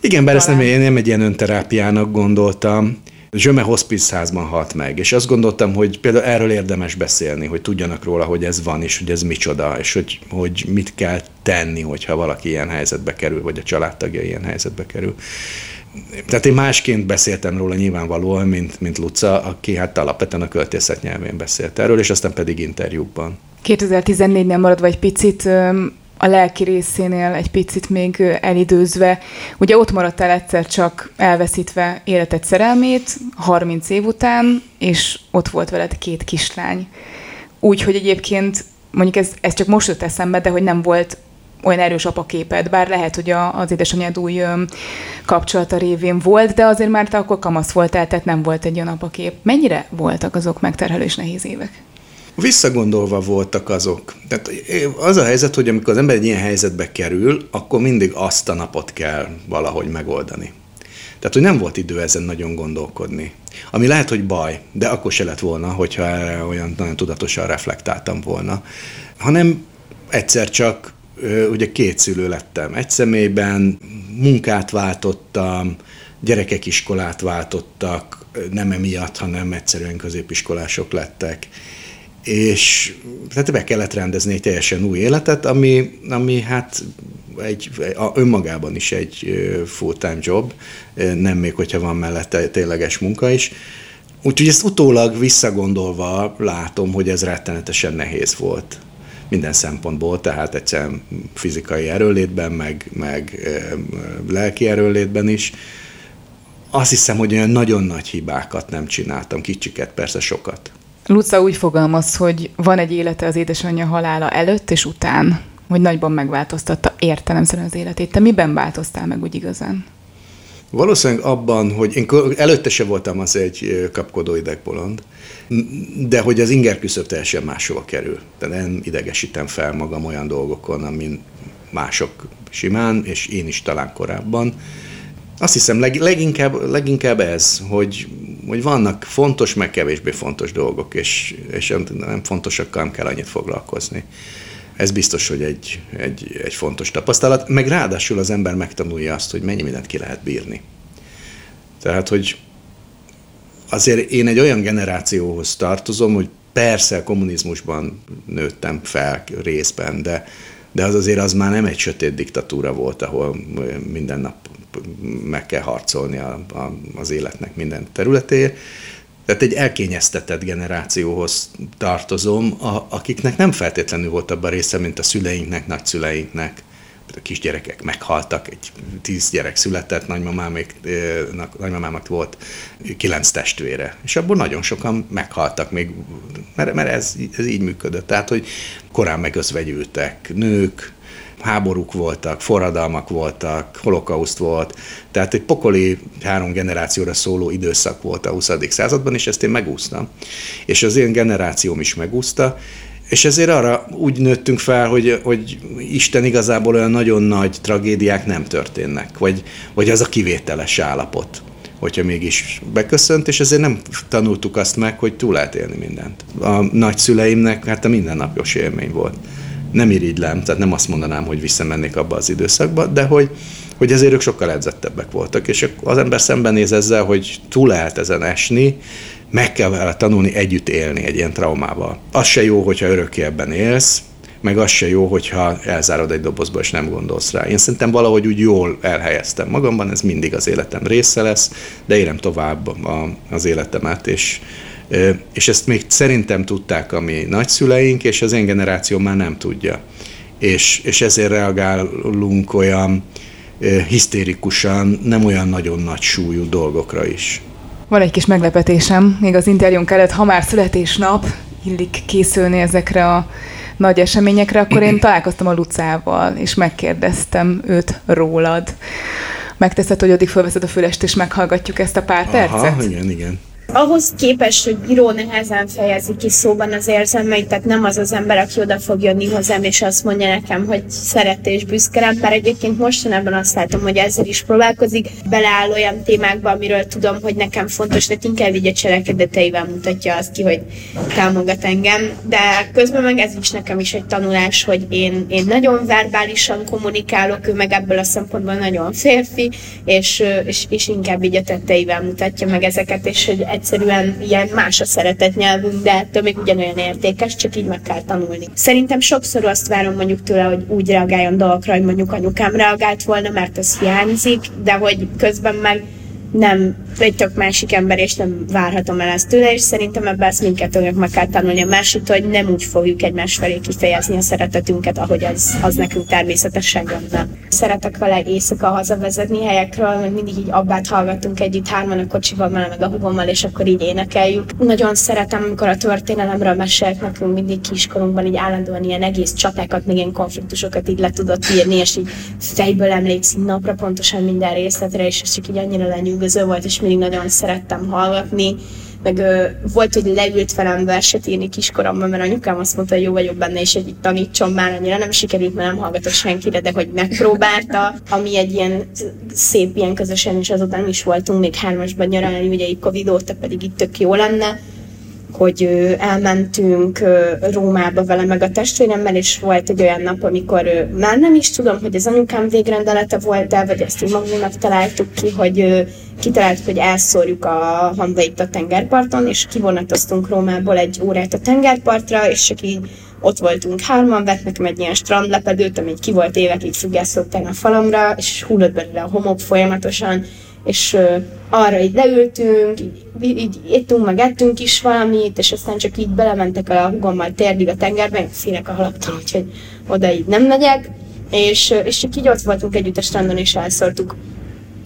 Igen, bár ezt nem, én nem egy ilyen önterápiának gondoltam. Zsöme hospice házban halt meg, és azt gondoltam, hogy például erről érdemes beszélni, hogy tudjanak róla, hogy ez van, és hogy ez micsoda, és hogy, hogy mit kell tenni, hogyha valaki ilyen helyzetbe kerül, vagy a családtagja ilyen helyzetbe kerül. Tehát én másként beszéltem róla nyilvánvalóan, mint, mint Luca, aki hát alapvetően a költészet nyelvén beszélt erről, és aztán pedig interjúkban. 2014-nél maradva egy picit a lelki részénél egy picit még elidőzve. Ugye ott maradtál egyszer csak elveszítve életed szerelmét, 30 év után, és ott volt veled két kislány. Úgyhogy egyébként mondjuk ez, ez csak most jött eszembe, de hogy nem volt olyan erős apaképed, bár lehet, hogy a, az édesanyád új kapcsolata révén volt, de azért már te akkor kamasz voltál, tehát nem volt egy olyan apakép. Mennyire voltak azok megterhelő és nehéz évek? Visszagondolva voltak azok. Tehát az a helyzet, hogy amikor az ember egy ilyen helyzetbe kerül, akkor mindig azt a napot kell valahogy megoldani. Tehát, hogy nem volt idő ezen nagyon gondolkodni. Ami lehet, hogy baj, de akkor se lett volna, hogyha erre olyan nagyon tudatosan reflektáltam volna. Hanem egyszer csak ugye két szülő lettem. Egy személyben munkát váltottam, gyerekek iskolát váltottak, nem emiatt, hanem egyszerűen középiskolások lettek és tehát be kellett rendezni egy teljesen új életet, ami, ami hát egy, a, önmagában is egy full-time job, nem még, hogyha van mellette tényleges munka is. Úgyhogy ezt utólag visszagondolva látom, hogy ez rettenetesen nehéz volt minden szempontból, tehát egyszerűen fizikai erőlétben, meg, meg lelki erőlétben is. Azt hiszem, hogy olyan nagyon nagy hibákat nem csináltam, kicsiket, persze sokat. Luca úgy fogalmaz, hogy van egy élete az édesanyja halála előtt és után, hogy nagyban megváltoztatta értelemszerűen az életét. Te miben változtál meg úgy igazán? Valószínűleg abban, hogy én előtte se voltam az egy kapkodó idegbolond, de hogy az inger küszöb teljesen máshova kerül. Tehát nem idegesítem fel magam olyan dolgokon, amin mások simán, és én is talán korábban. Azt hiszem leg, leginkább, leginkább ez, hogy hogy vannak fontos, meg kevésbé fontos dolgok, és, és nem fontosakkal nem kell annyit foglalkozni. Ez biztos, hogy egy, egy, egy fontos tapasztalat, meg ráadásul az ember megtanulja azt, hogy mennyi mindent ki lehet bírni. Tehát, hogy azért én egy olyan generációhoz tartozom, hogy persze a kommunizmusban nőttem fel részben, de, de az azért az már nem egy sötét diktatúra volt, ahol minden nap meg kell harcolni a, a, az életnek minden területéért. Tehát egy elkényeztetett generációhoz tartozom, a, akiknek nem feltétlenül volt abban része, mint a szüleinknek, nagyszüleinknek. Kisgyerekek meghaltak, egy tíz gyerek született, nagymamámék, nagymamámak volt kilenc testvére. És abból nagyon sokan meghaltak még, mert, mert ez, ez így működött. Tehát, hogy korán megözvegyültek nők, háborúk voltak, forradalmak voltak, holokauszt volt, tehát egy pokoli három generációra szóló időszak volt a 20. században, és ezt én megúsztam. És az én generációm is megúszta, és ezért arra úgy nőttünk fel, hogy, hogy Isten igazából olyan nagyon nagy tragédiák nem történnek, vagy, vagy az a kivételes állapot hogyha mégis beköszönt, és ezért nem tanultuk azt meg, hogy túl lehet élni mindent. A nagyszüleimnek hát a mindennapos élmény volt nem irigylem, tehát nem azt mondanám, hogy visszamennék abba az időszakba, de hogy, hogy ezért ők sokkal edzettebbek voltak, és az ember szembenéz ezzel, hogy túl lehet ezen esni, meg kell vele tanulni együtt élni egy ilyen traumával. Az se jó, hogyha örökké ebben élsz, meg az se jó, hogyha elzárod egy dobozba, és nem gondolsz rá. Én szerintem valahogy úgy jól elhelyeztem magamban, ez mindig az életem része lesz, de élem tovább az életemet, és és ezt még szerintem tudták a mi nagyszüleink, és az én generáció már nem tudja. És, és ezért reagálunk olyan hisztérikusan, nem olyan nagyon nagy súlyú dolgokra is. Van egy kis meglepetésem, még az interjúnk előtt, ha már születésnap, illik készülni ezekre a nagy eseményekre, akkor én találkoztam a Lucával, és megkérdeztem őt rólad. Megteszed, hogy addig felveszed a fülest, és meghallgatjuk ezt a pár Aha, percet? igen, igen ahhoz képest, hogy író nehezen fejezi ki szóban az érzelmeit, tehát nem az az ember, aki oda fog jönni hozzám, és azt mondja nekem, hogy szeret és büszke rám, bár egyébként mostanában azt látom, hogy ezzel is próbálkozik, beleáll olyan témákba, amiről tudom, hogy nekem fontos, de inkább így a cselekedeteivel mutatja azt ki, hogy támogat engem, de közben meg ez is nekem is egy tanulás, hogy én, én nagyon verbálisan kommunikálok, ő meg ebből a szempontból nagyon férfi, és, és, és inkább így a tetteivel mutatja meg ezeket, és hogy egyszerűen ilyen más a szeretet nyelvünk, de ettől még ugyanolyan értékes, csak így meg kell tanulni. Szerintem sokszor azt várom mondjuk tőle, hogy úgy reagáljon dolgokra, hogy mondjuk anyukám reagált volna, mert ez hiányzik, de hogy közben meg nem egy tök másik ember, és nem várhatom el ezt tőle, és szerintem ebben ezt mindkettőnek meg kell tanulni a másik, hogy nem úgy fogjuk egymás felé kifejezni a szeretetünket, ahogy az, az nekünk természetesen jönne. Szeretek vele éjszaka hazavezetni helyekről, mert mindig így abbát hallgatunk együtt hárman a kocsival, meg a hugommal, és akkor így énekeljük. Nagyon szeretem, amikor a történelemről mesélt nekünk mindig kiskorunkban, így állandóan ilyen egész csatákat, még ilyen konfliktusokat így le tudott írni, és így fejből emlékszik napra pontosan minden részletre, és ez csak így annyira lenyűgöző volt, és mindig nagyon szerettem hallgatni, meg ö, volt, hogy leült velem verset írni kiskoromban, mert anyukám azt mondta, hogy jó vagyok benne, és egy tanítson már annyira nem sikerült, mert nem hallgatott senkire, de hogy megpróbálta, ami egy ilyen szép ilyen közösen, és azután is voltunk még hármasban nyaralni, ugye így Covid óta pedig itt tök jó lenne, hogy elmentünk Rómába vele meg a testvéremmel, és volt egy olyan nap, amikor már nem is tudom, hogy az anyukám végrendelete volt-e, vagy ezt így magunknak találtuk ki, hogy kitaláltuk, hogy elszórjuk a hamvait a tengerparton, és kivonatoztunk Rómából egy órát a tengerpartra, és csak ott voltunk hárman, vett nekem egy ilyen strandlepedőt, ami ki volt évekig függesztottan a falamra, és hullott belőle a homok folyamatosan, és arra így leültünk, így, éttünk, meg ettünk is valamit, és aztán csak így belementek a hugommal térdig a tengerbe, én félek a halaktól, úgyhogy oda így nem megyek, és, és csak így ott voltunk együtt a strandon, és elszórtuk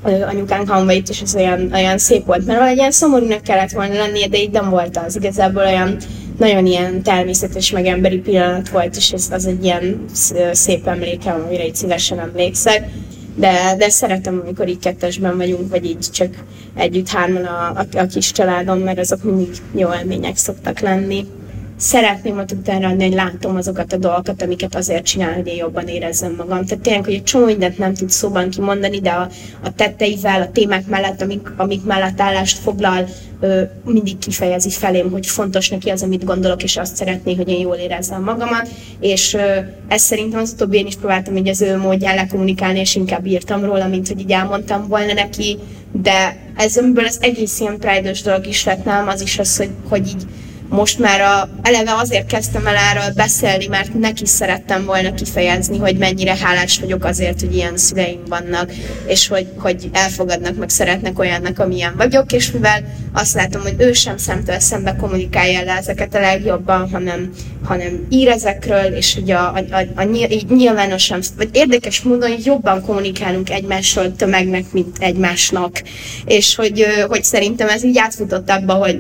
anyukánk hamvait, és ez olyan, olyan szép volt, mert valahogy ilyen szomorúnak kellett volna lennie, de így nem volt az. Igazából olyan nagyon ilyen természetes, meg emberi pillanat volt, és ez az egy ilyen szép emlékem, amire így szívesen emlékszek de, de szeretem, amikor így kettesben vagyunk, vagy így csak együtt hárman a, a, a kis családom, mert azok mindig jó élmények szoktak lenni. Szeretném ott utána adni, hogy látom azokat a dolgokat, amiket azért csinál, hogy én jobban érezzem magam. Tehát tényleg, hogy egy csomó mindent nem tud szóban kimondani, de a, a tetteivel, a témák mellett, amik, amik mellett állást foglal, ö, mindig kifejezi felém, hogy fontos neki az, amit gondolok, és azt szeretné, hogy én jól érezzem magamat, és ö, ezt szerintem az utóbbi én is próbáltam hogy az ő módján lekommunikálni, és inkább írtam róla, mint hogy így elmondtam volna neki, de ez amiből az egész ilyen pride dolog is lett nálam, az is az, hogy, hogy így most már a, eleve azért kezdtem el erről beszélni, mert neki szerettem volna kifejezni, hogy mennyire hálás vagyok azért, hogy ilyen szüleim vannak, és hogy, hogy elfogadnak, meg szeretnek olyannak, amilyen vagyok, és mivel azt látom, hogy ő sem szemtől szembe kommunikálja le ezeket a legjobban, hanem, hanem ír ezekről, és hogy a, a, a, a nyilvánosan, vagy érdekes módon jobban kommunikálunk egymásról tömegnek, mint egymásnak, és hogy, hogy szerintem ez így átfutott abba, hogy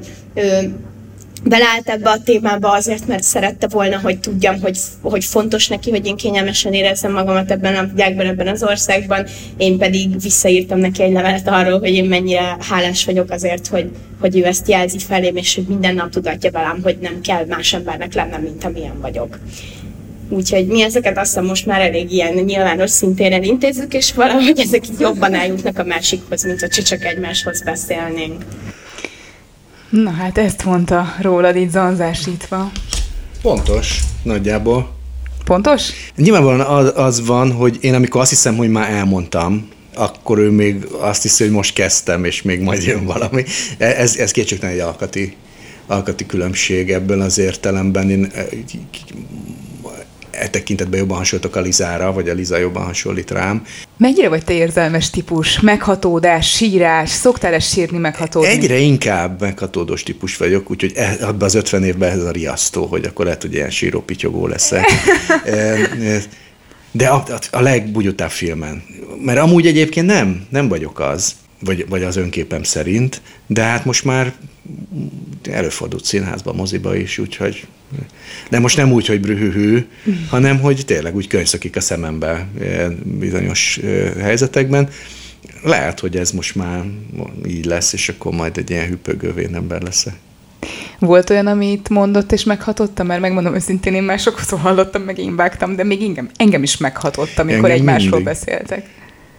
beleállt ebbe a témába azért, mert szerette volna, hogy tudjam, hogy, hogy fontos neki, hogy én kényelmesen érezzem magamat ebben a világban, ebben az országban. Én pedig visszaírtam neki egy levelet arról, hogy én mennyire hálás vagyok azért, hogy, hogy ő ezt jelzi felém, és hogy minden nap tudatja velem, hogy nem kell más embernek lennem, mint amilyen vagyok. Úgyhogy mi ezeket azt hiszem most már elég ilyen nyilvános szintéren intézzük, és valahogy ezek így jobban eljutnak a másikhoz, mint hogy csak egymáshoz beszélnénk. Na hát ezt mondta rólad itt zanzásítva. Pontos, nagyjából. Pontos? Nyilvánvalóan az, az van, hogy én amikor azt hiszem, hogy már elmondtam, akkor ő még azt hiszi, hogy most kezdtem, és még majd jön valami. E, ez, ez kétségtelen egy alkati, alkati különbség ebben az értelemben. Én e, tekintetben jobban hasonlítok a Lizára, vagy a Liza jobban hasonlít rám. Mennyire vagy te érzelmes típus? Meghatódás, sírás? Szoktál-e sírni, meghatódni? Egyre inkább meghatódós típus vagyok, úgyhogy e, abban az 50 évben ez a riasztó, hogy akkor lehet, hogy ilyen síró pityogó leszek. E, e, de a, a, a legbugyutább filmen. Mert amúgy egyébként nem, nem vagyok az, vagy, vagy az önképem szerint, de hát most már előfordult színházba, moziba is, úgyhogy De most nem úgy, hogy brühühű, hanem hogy tényleg úgy könyszakik a szemembe bizonyos helyzetekben. Lehet, hogy ez most már így lesz, és akkor majd egy ilyen hüpögő ember lesz. Volt olyan, amit mondott és meghatotta? Mert megmondom őszintén, én már sokszor hallottam, meg én vágtam, de még engem, engem is meghatotta, amikor engem egymásról mindig. beszéltek.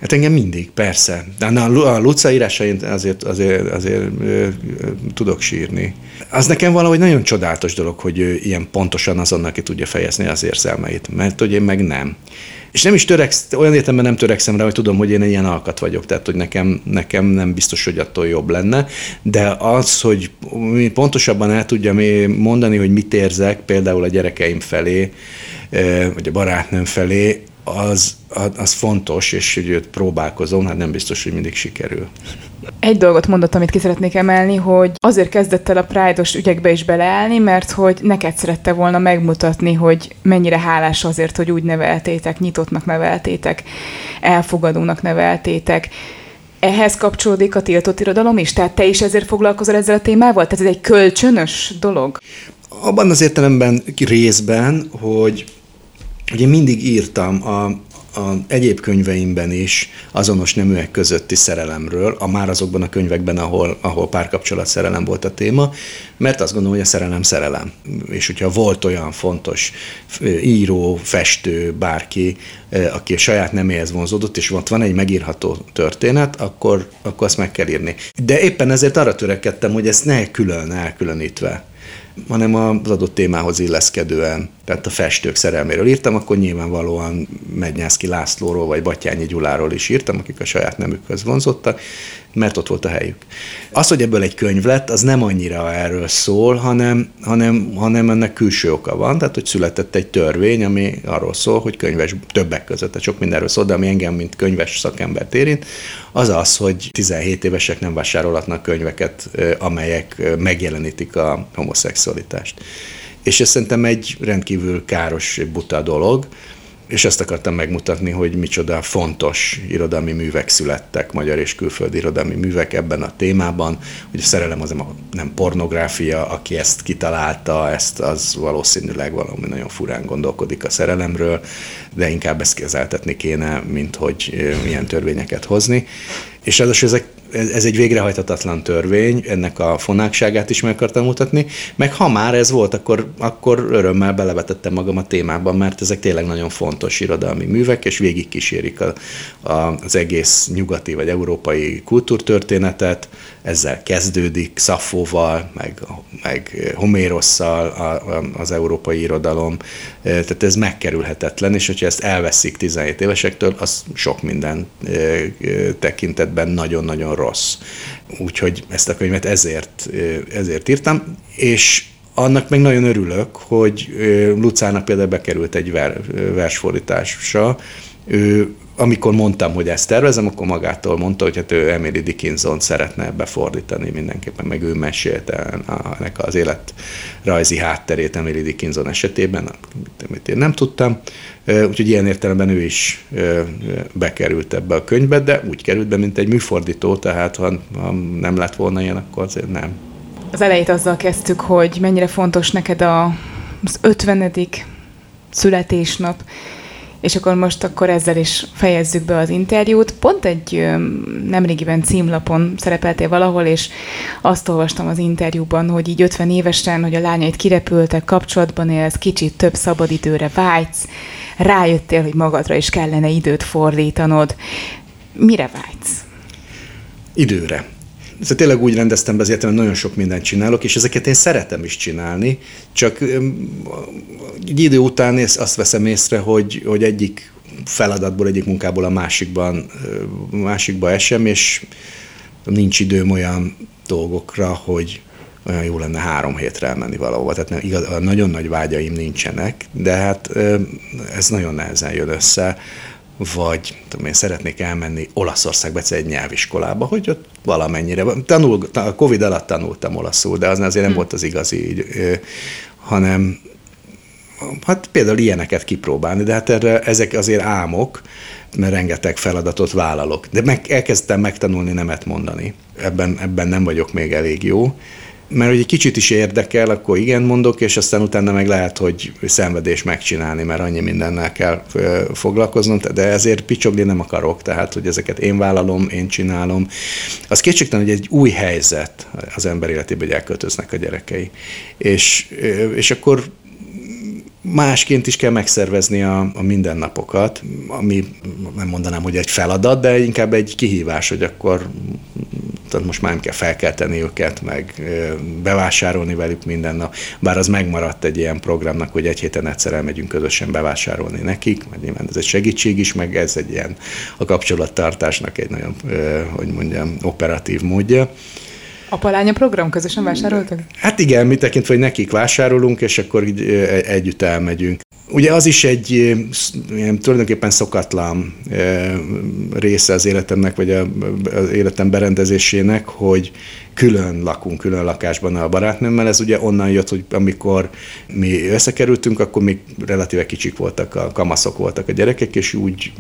Hát engem mindig, persze. De a Luca írásain azért, azért, azért ö, ö, tudok sírni. Az nekem valahogy nagyon csodálatos dolog, hogy ő ilyen pontosan azonnal ki tudja fejezni az érzelmeit, mert hogy én meg nem. És nem is töreksz, olyan értelemben nem törekszem rá, hogy tudom, hogy én egy ilyen alkat vagyok, tehát hogy nekem, nekem nem biztos, hogy attól jobb lenne, de az, hogy pontosabban el tudjam mondani, hogy mit érzek például a gyerekeim felé, vagy a barátnőm felé, az, az fontos, és hogy őt próbálkozom, hát nem biztos, hogy mindig sikerül. Egy dolgot mondott, amit ki szeretnék emelni, hogy azért kezdett el a Pride-os ügyekbe is beleállni, mert hogy neked szerette volna megmutatni, hogy mennyire hálás azért, hogy úgy neveltétek, nyitottnak neveltétek, elfogadónak neveltétek. Ehhez kapcsolódik a tiltott irodalom is? Tehát te is ezért foglalkozol ezzel a témával? Tehát ez egy kölcsönös dolog? Abban az értelemben részben, hogy én mindig írtam a, a egyéb könyveimben is azonos neműek közötti szerelemről, a már azokban a könyvekben, ahol, ahol párkapcsolat szerelem volt a téma, mert azt gondolom, hogy a szerelem szerelem. És hogyha volt olyan fontos író, festő, bárki, aki a saját neméhez vonzódott, és ott van egy megírható történet, akkor, akkor azt meg kell írni. De éppen ezért arra törekedtem, hogy ezt ne külön elkülönítve hanem az adott témához illeszkedően, tehát a festők szerelméről írtam, akkor nyilvánvalóan Mednyászki Lászlóról vagy Batyányi Gyuláról is írtam, akik a saját nemükhöz vonzottak, mert ott volt a helyük. Az, hogy ebből egy könyv lett, az nem annyira erről szól, hanem, hanem, hanem ennek külső oka van, tehát hogy született egy törvény, ami arról szól, hogy könyves többek között, tehát sok mindenről szól, de ami engem, mint könyves szakembert érint, az az, hogy 17 évesek nem vásárolhatnak könyveket, amelyek megjelenítik a homoszexualitást. És ez szerintem egy rendkívül káros, buta dolog, és ezt akartam megmutatni, hogy micsoda fontos irodalmi művek születtek, magyar és külföldi irodalmi művek ebben a témában, hogy a szerelem az nem pornográfia, aki ezt kitalálta, ezt az valószínűleg valami nagyon furán gondolkodik a szerelemről, de inkább ezt kezeltetni kéne, mint hogy milyen törvényeket hozni. És ráadásul ezek ez egy végrehajtatatlan törvény, ennek a fonákságát is meg akartam mutatni, meg ha már ez volt, akkor, akkor örömmel belevetettem magam a témában, mert ezek tényleg nagyon fontos irodalmi művek, és végigkísérik a, a, az egész nyugati vagy európai kultúrtörténetet, ezzel kezdődik Szafóval, meg, meg Homérosszal a, a, az európai irodalom, tehát ez megkerülhetetlen, és hogyha ezt elveszik 17 évesektől, az sok minden tekintetben nagyon-nagyon rossz. Úgyhogy ezt a könyvet ezért, ezért írtam, és annak meg nagyon örülök, hogy Lucának például bekerült egy versfordítása, ő amikor mondtam, hogy ezt tervezem, akkor magától mondta, hogy hát ő Emily Dickinson szeretne befordítani mindenképpen, meg ő mesélte ennek az életrajzi hátterét Emily Dickinson esetében, amit én nem tudtam. Úgyhogy ilyen értelemben ő is bekerült ebbe a könyvbe, de úgy került be, mint egy műfordító, tehát ha, nem lett volna ilyen, akkor azért nem. Az elejét azzal kezdtük, hogy mennyire fontos neked a, az 50. születésnap, és akkor most akkor ezzel is fejezzük be az interjút. Pont egy nemrégiben címlapon szerepeltél valahol, és azt olvastam az interjúban, hogy így 50 évesen, hogy a lányait kirepültek, kapcsolatban élsz, kicsit több szabadidőre vágysz, rájöttél, hogy magadra is kellene időt fordítanod. Mire vágysz? Időre. Ez tényleg úgy rendeztem be az életem, hogy nagyon sok mindent csinálok, és ezeket én szeretem is csinálni, csak egy idő után azt veszem észre, hogy, hogy egyik feladatból, egyik munkából a másikban, másikba esem, és nincs időm olyan dolgokra, hogy olyan jó lenne három hétre elmenni valahova. Tehát nem, igaz, nagyon nagy vágyaim nincsenek, de hát ez nagyon nehezen jön össze vagy tudom én, szeretnék elmenni Olaszországba egy nyelviskolába, hogy ott valamennyire, tanul, a Covid alatt tanultam olaszul, de az azért nem hmm. volt az igazi, hanem hát például ilyeneket kipróbálni, de hát erre, ezek azért álmok, mert rengeteg feladatot vállalok. De meg, elkezdtem megtanulni nemet mondani. Ebben, ebben nem vagyok még elég jó, mert hogy egy kicsit is érdekel, akkor igen mondok, és aztán utána meg lehet, hogy szenvedés megcsinálni, mert annyi mindennel kell foglalkoznom, de ezért picsogni nem akarok, tehát hogy ezeket én vállalom, én csinálom. Az kétségtelen, hogy egy új helyzet az ember életében, hogy elköltöznek a gyerekei. És, és akkor másként is kell megszervezni a, a mindennapokat, ami nem mondanám, hogy egy feladat, de inkább egy kihívás, hogy akkor tehát most már nem kell felkelteni őket, meg bevásárolni velük minden nap. Bár az megmaradt egy ilyen programnak, hogy egy héten egyszer elmegyünk közösen bevásárolni nekik, mert nyilván ez egy segítség is, meg ez egy ilyen a kapcsolattartásnak egy nagyon, hogy mondjam, operatív módja. Apa-lánya program közösen vásároltak? Hát igen, mi tekintve, hogy nekik vásárolunk, és akkor így együtt elmegyünk. Ugye az is egy ilyen, tulajdonképpen szokatlan része az életemnek, vagy az életem berendezésének, hogy külön lakunk, külön lakásban a barátnőmmel. Ez ugye onnan jött, hogy amikor mi összekerültünk, akkor még relatíve kicsik voltak, a kamaszok voltak a gyerekek, és úgy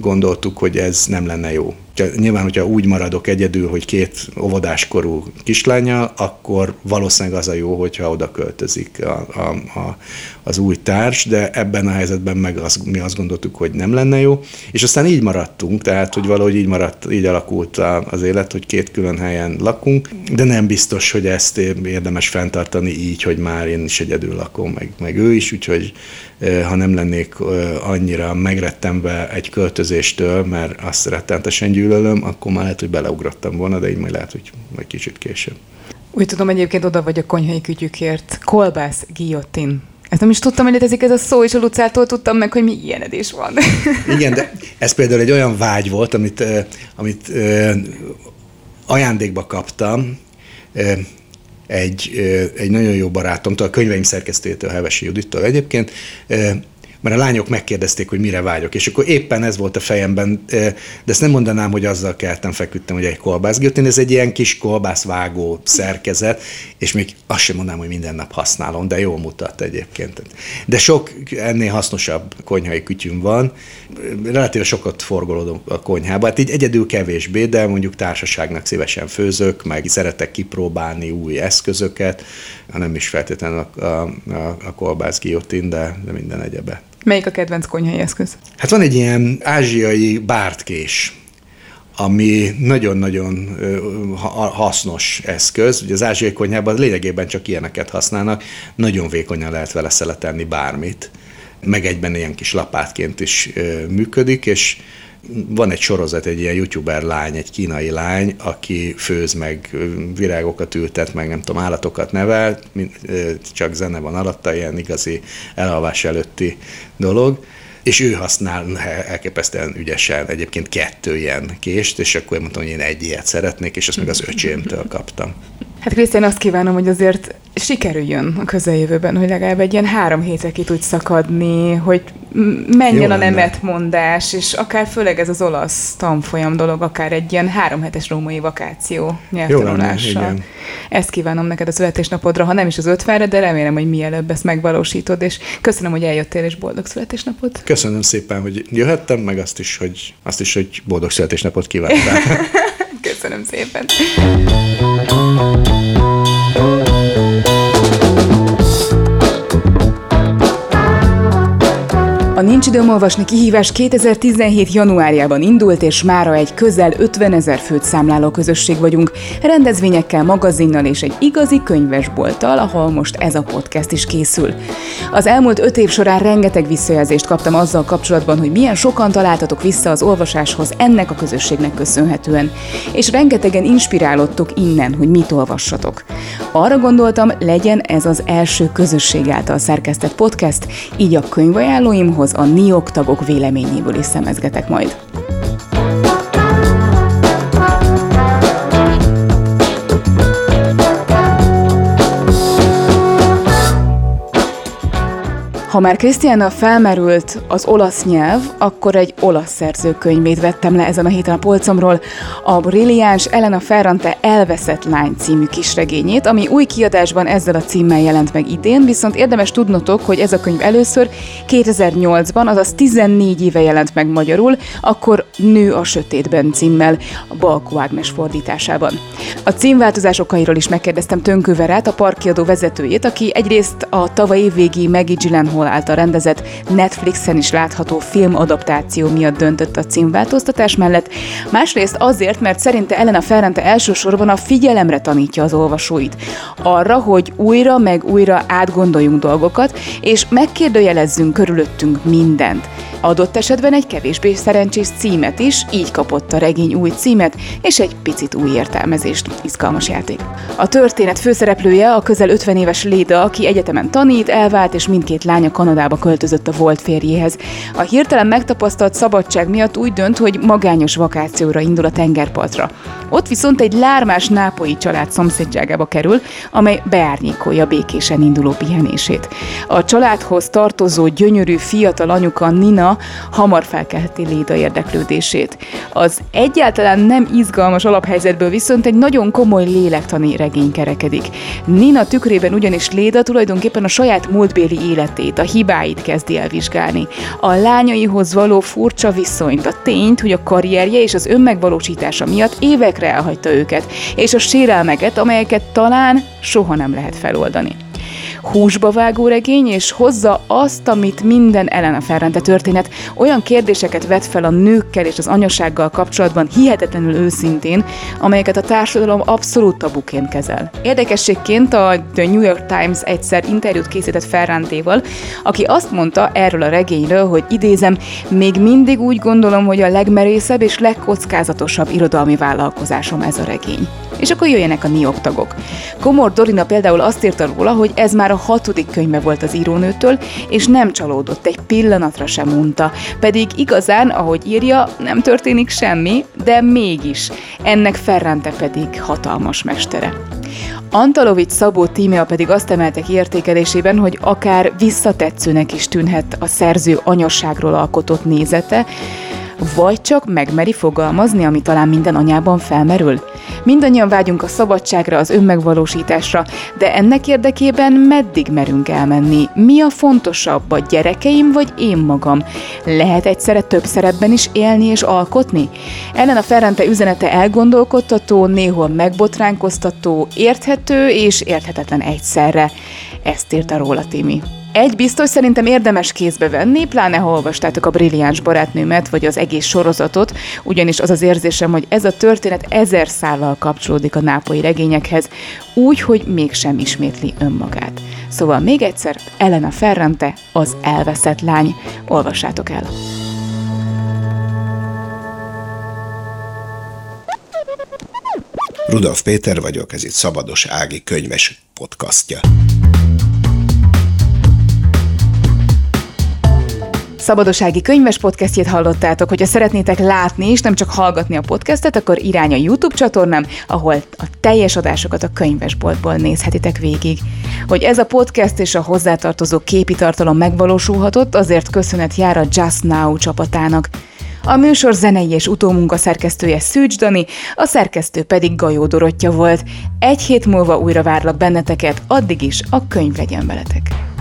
gondoltuk, hogy ez nem lenne jó. Nyilván, hogyha úgy maradok egyedül, hogy két óvodáskorú kislánya, akkor valószínűleg az a jó, hogyha oda költözik a, a, a, az új társ, de ebben a helyzetben meg az, mi azt gondoltuk, hogy nem lenne jó, és aztán így maradtunk, tehát hogy valahogy így maradt, így alakult az élet, hogy két külön helyen lakunk, de nem biztos, hogy ezt érdemes fenntartani így, hogy már én is egyedül lakom, meg, meg ő is, úgyhogy ha nem lennék annyira megrettemve egy költözéstől, mert azt rettenetesen gyűlölöm, akkor már lehet, hogy beleugrottam volna, de így majd lehet, hogy majd kicsit később. Úgy tudom, egyébként oda vagy a konyhai kütyükért. Kolbász, guillotine. Ezt nem is tudtam, hogy létezik ez a szó, és a Lucától tudtam meg, hogy mi ilyen edés van. Igen, de ez például egy olyan vágy volt, amit, amit ajándékba kaptam egy, egy nagyon jó barátomtól, a könyveim szerkesztőjétől, Hevesi Judittól egyébként, mert a lányok megkérdezték, hogy mire vágyok, és akkor éppen ez volt a fejemben, de ezt nem mondanám, hogy azzal keltem, feküdtem, hogy egy kolbászgiltin, ez egy ilyen kis kolbászvágó szerkezet, és még azt sem mondanám, hogy minden nap használom, de jól mutat egyébként. De sok ennél hasznosabb konyhai kütyüm van, relatíve sokat forgolódom a konyhába, hát így egyedül kevésbé, de mondjuk társaságnak szívesen főzök, meg szeretek kipróbálni új eszközöket, hanem is feltétlenül a, a, a, a kolbász guillotine, de, de minden egyebet. Melyik a kedvenc konyhai eszköz? Hát van egy ilyen ázsiai bártkés, ami nagyon-nagyon hasznos eszköz. Ugye az ázsiai konyhában lényegében csak ilyeneket használnak, nagyon vékonyan lehet vele szeletelni bármit, meg egyben ilyen kis lapátként is működik, és van egy sorozat, egy ilyen youtuber lány, egy kínai lány, aki főz meg virágokat ültet, meg nem tudom, állatokat nevel, csak zene van alatta, ilyen igazi elalvás előtti dolog és ő használ elképesztően ügyesen egyébként kettő ilyen kést, és akkor mondtam, hogy én egy ilyet szeretnék, és azt meg az öcsémtől kaptam. Hát Krisztián, azt kívánom, hogy azért sikerüljön a közeljövőben, hogy legalább egy ilyen három hétre ki tudj szakadni, hogy menjen Jó a nemetmondás, és akár főleg ez az olasz tanfolyam dolog, akár egy ilyen három hetes római vakáció nyelvtanulással. Ezt kívánom neked a születésnapodra, ha nem is az ötvenre, de remélem, hogy mielőbb ezt megvalósítod, és köszönöm, hogy eljöttél, és boldog születésnapot. Köszönöm szépen, hogy jöhettem, meg azt is, hogy, azt is, hogy boldog születésnapot kívánok. köszönöm szépen. A Nincs időm olvasni kihívás 2017. januárjában indult, és mára egy közel 50 ezer főt számláló közösség vagyunk, rendezvényekkel, magazinnal és egy igazi könyvesbolttal, ahol most ez a podcast is készül. Az elmúlt öt év során rengeteg visszajelzést kaptam azzal kapcsolatban, hogy milyen sokan találtatok vissza az olvasáshoz ennek a közösségnek köszönhetően, és rengetegen inspirálódtok innen, hogy mit olvassatok. Arra gondoltam, legyen ez az első közösség által szerkesztett podcast, így a könyvajánlóimhoz a NIOK tagok véleményéből is szemezgetek majd. Ha már Krisztiánnal felmerült az olasz nyelv, akkor egy olasz szerzőkönyvét vettem le ezen a héten a polcomról, a brilliáns Elena Ferrante Elveszett lány című kisregényét, ami új kiadásban ezzel a címmel jelent meg idén, viszont érdemes tudnotok, hogy ez a könyv először 2008-ban, azaz 14 éve jelent meg magyarul, akkor Nő a sötétben címmel, a Balkó Ágnes fordításában. A címváltozás okairól is megkérdeztem Tönkőverát, a parkiadó vezetőjét, aki egyrészt a tavaly évvégi Maggie Gyllenhaal által rendezett Netflixen is látható filmadaptáció miatt döntött a címváltoztatás mellett, másrészt azért, mert szerinte Elena Ferrante elsősorban a figyelemre tanítja az olvasóit. Arra, hogy újra meg újra átgondoljunk dolgokat, és megkérdőjelezzünk körülöttünk mindent. Adott esetben egy kevésbé szerencsés címet is, így kapott a regény új címet, és egy picit új értelmezést. Izgalmas játék. A történet főszereplője a közel 50 éves Léda, aki egyetemen tanít, elvált, és mindkét lánya Kanadába költözött a volt férjéhez. A hirtelen megtapasztalt szabadság miatt úgy dönt, hogy magányos vakációra indul a tengerpartra. Ott viszont egy lármás nápoi család szomszédságába kerül, amely beárnyékolja békésen induló pihenését. A családhoz tartozó gyönyörű fiatal anyuka Nina hamar felkelheti Léda érdeklődését. Az egyáltalán nem izgalmas alaphelyzetből viszont egy nagyon komoly lélektani regény kerekedik. Nina tükrében ugyanis Léda tulajdonképpen a saját múltbéli életét, a hibáit kezdi el vizsgálni. A lányaihoz való furcsa viszonyt, a tényt, hogy a karrierje és az önmegvalósítása miatt évekre elhagyta őket, és a sérelmeket, amelyeket talán soha nem lehet feloldani húsba vágó regény, és hozza azt, amit minden Elena Ferrante történet olyan kérdéseket vet fel a nőkkel és az anyasággal kapcsolatban hihetetlenül őszintén, amelyeket a társadalom abszolút tabuként kezel. Érdekességként a The New York Times egyszer interjút készített Ferrantéval, aki azt mondta erről a regényről, hogy idézem, még mindig úgy gondolom, hogy a legmerészebb és legkockázatosabb irodalmi vállalkozásom ez a regény. És akkor jöjjenek a niok tagok. Komor Dorina például azt írta róla, hogy ez már a hatodik könyve volt az írónőtől, és nem csalódott, egy pillanatra sem unta. Pedig igazán, ahogy írja, nem történik semmi, de mégis. Ennek Ferrante pedig hatalmas mestere. Antalovics Szabó tímea pedig azt emelte értékelésében, hogy akár visszatetszőnek is tűnhet a szerző anyasságról alkotott nézete, vagy csak megmeri fogalmazni, ami talán minden anyában felmerül? Mindannyian vágyunk a szabadságra, az önmegvalósításra, de ennek érdekében meddig merünk elmenni? Mi a fontosabb, a gyerekeim vagy én magam? Lehet egyszerre több szerepben is élni és alkotni? Ellen a Ferrante üzenete elgondolkodtató, néhol megbotránkoztató, érthető és érthetetlen egyszerre. Ezt írta róla Timi. Egy biztos szerintem érdemes kézbe venni, pláne ha olvastátok a Brilliáns barátnőmet, vagy az egész sorozatot, ugyanis az az érzésem, hogy ez a történet ezer szállal kapcsolódik a nápolyi regényekhez, úgy, hogy mégsem ismétli önmagát. Szóval még egyszer, Elena Ferrante, az elveszett lány. Olvassátok el! Rudolf Péter vagyok, ez itt Szabados Ági könyves podcastja. Szabadossági könyves podcastjét hallottátok, hogyha szeretnétek látni és nem csak hallgatni a podcastet, akkor irány a YouTube csatornám, ahol a teljes adásokat a könyvesboltból nézhetitek végig. Hogy ez a podcast és a hozzátartozó képi tartalom megvalósulhatott, azért köszönet jár a Just Now csapatának. A műsor zenei és utómunka szerkesztője Szűcs Dani, a szerkesztő pedig Gajó Dorottya volt. Egy hét múlva újra várlak benneteket, addig is a könyv legyen veletek.